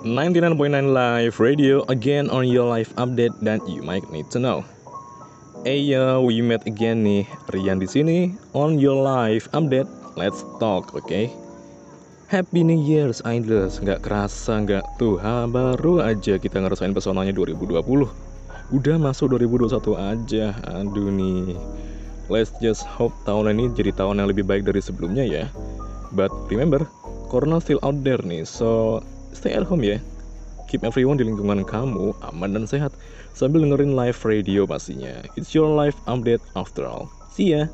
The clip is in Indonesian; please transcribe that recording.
99.9 Live Radio again on your live update dan you might need to know. Hey yo, we met again nih, Rian di sini on your live update. Let's talk, oke? Okay? Happy New Year's Idols, nggak kerasa nggak tuh, baru aja kita ngerasain pesonanya 2020. Udah masuk 2021 aja, aduh nih. Let's just hope tahun ini jadi tahun yang lebih baik dari sebelumnya ya. But remember, Corona still out there nih, so stay at home ya. Keep everyone di lingkungan kamu aman dan sehat sambil dengerin live radio pastinya. It's your live update after all. See ya.